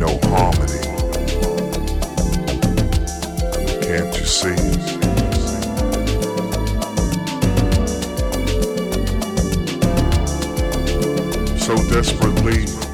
no harmony. Can't you see? So desperately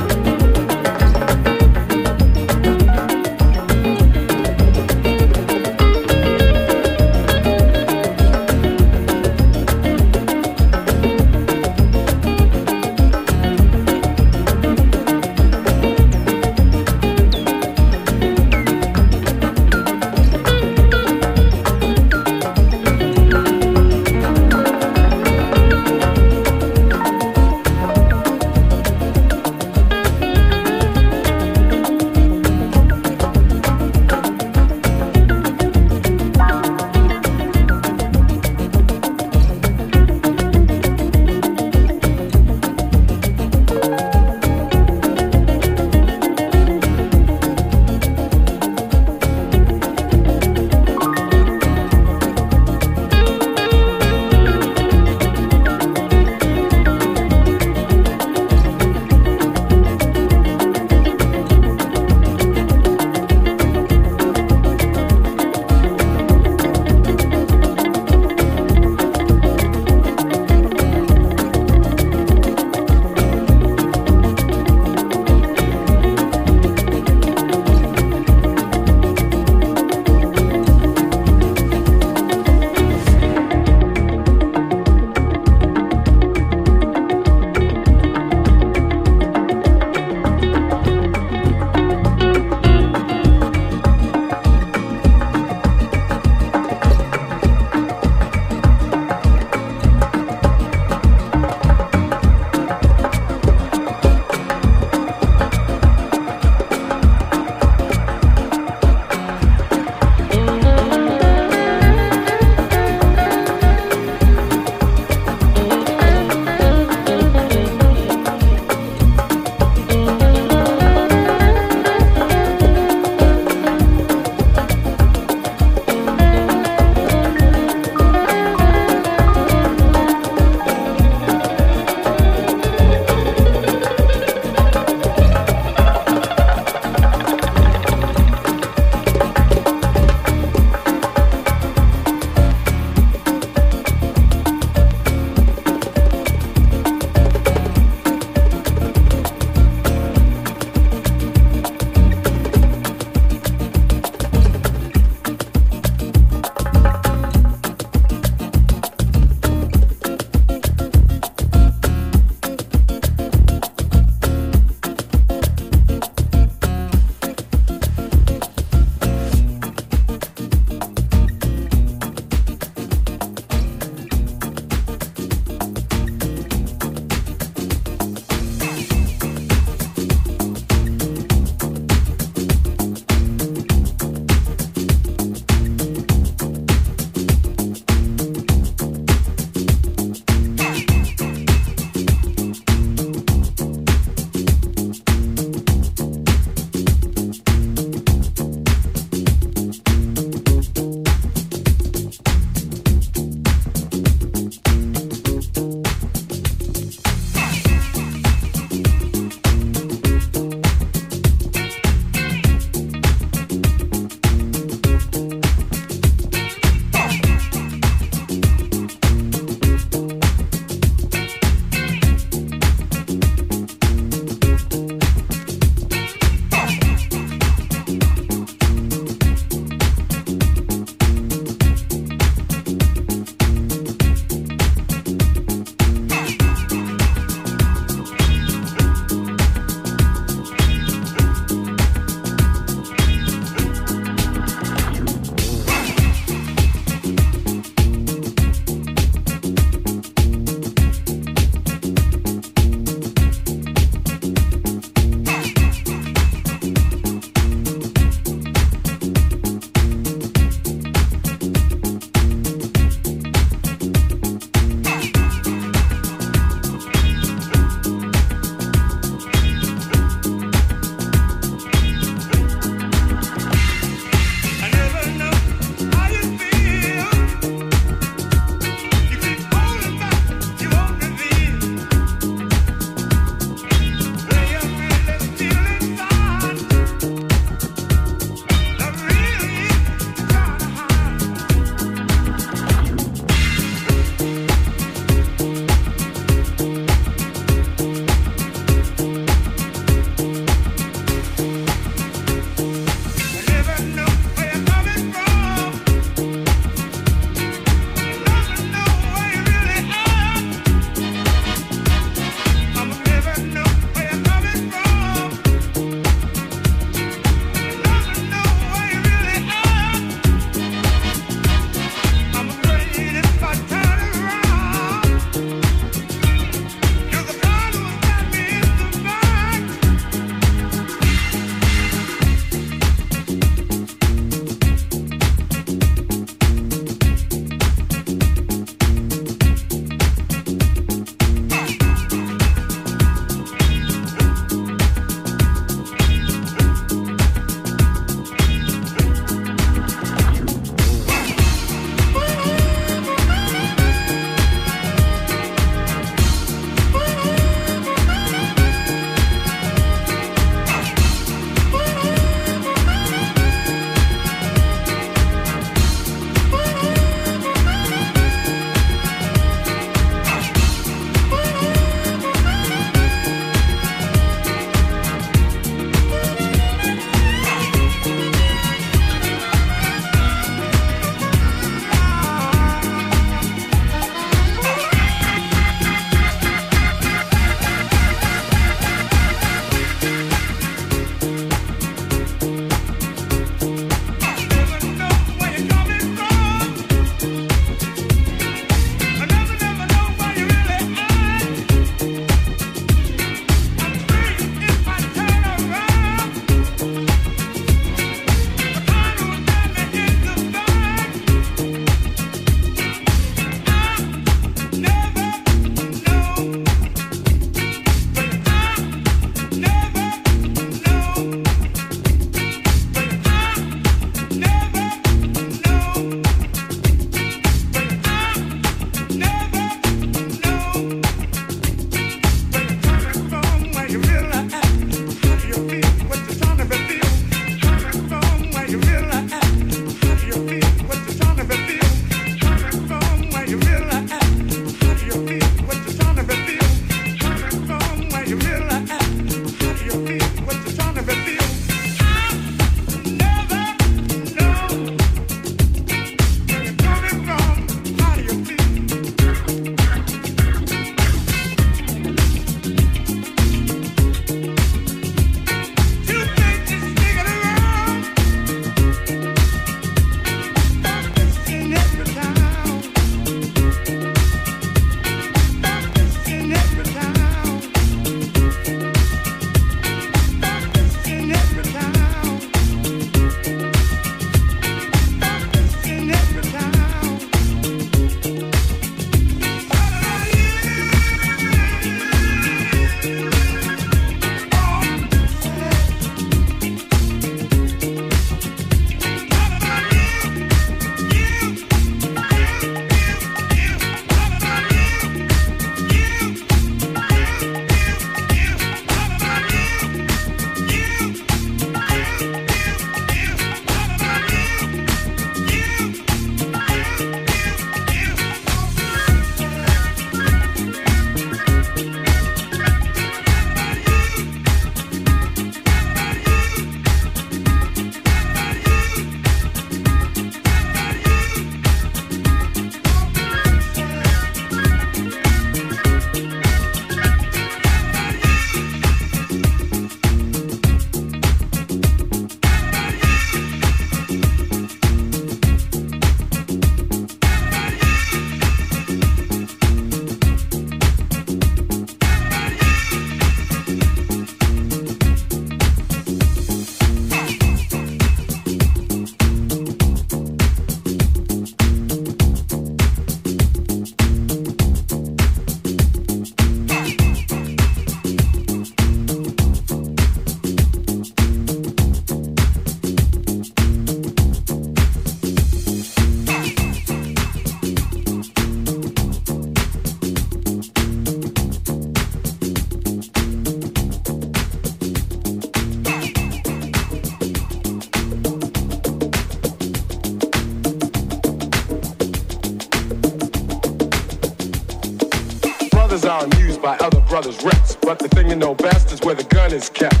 by other brothers' reps. But the thing you know best is where the gun is kept.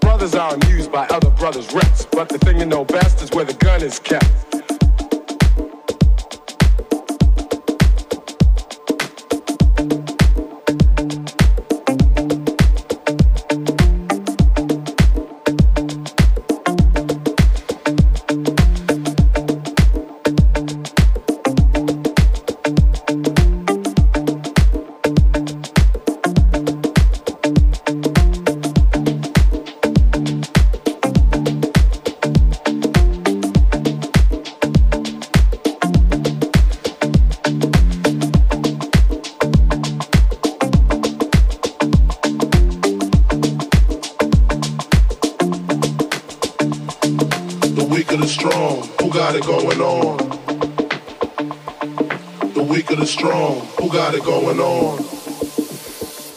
Brothers are amused by other brothers' reps. But the thing you know best is where the gun is kept.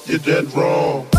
You're dead wrong.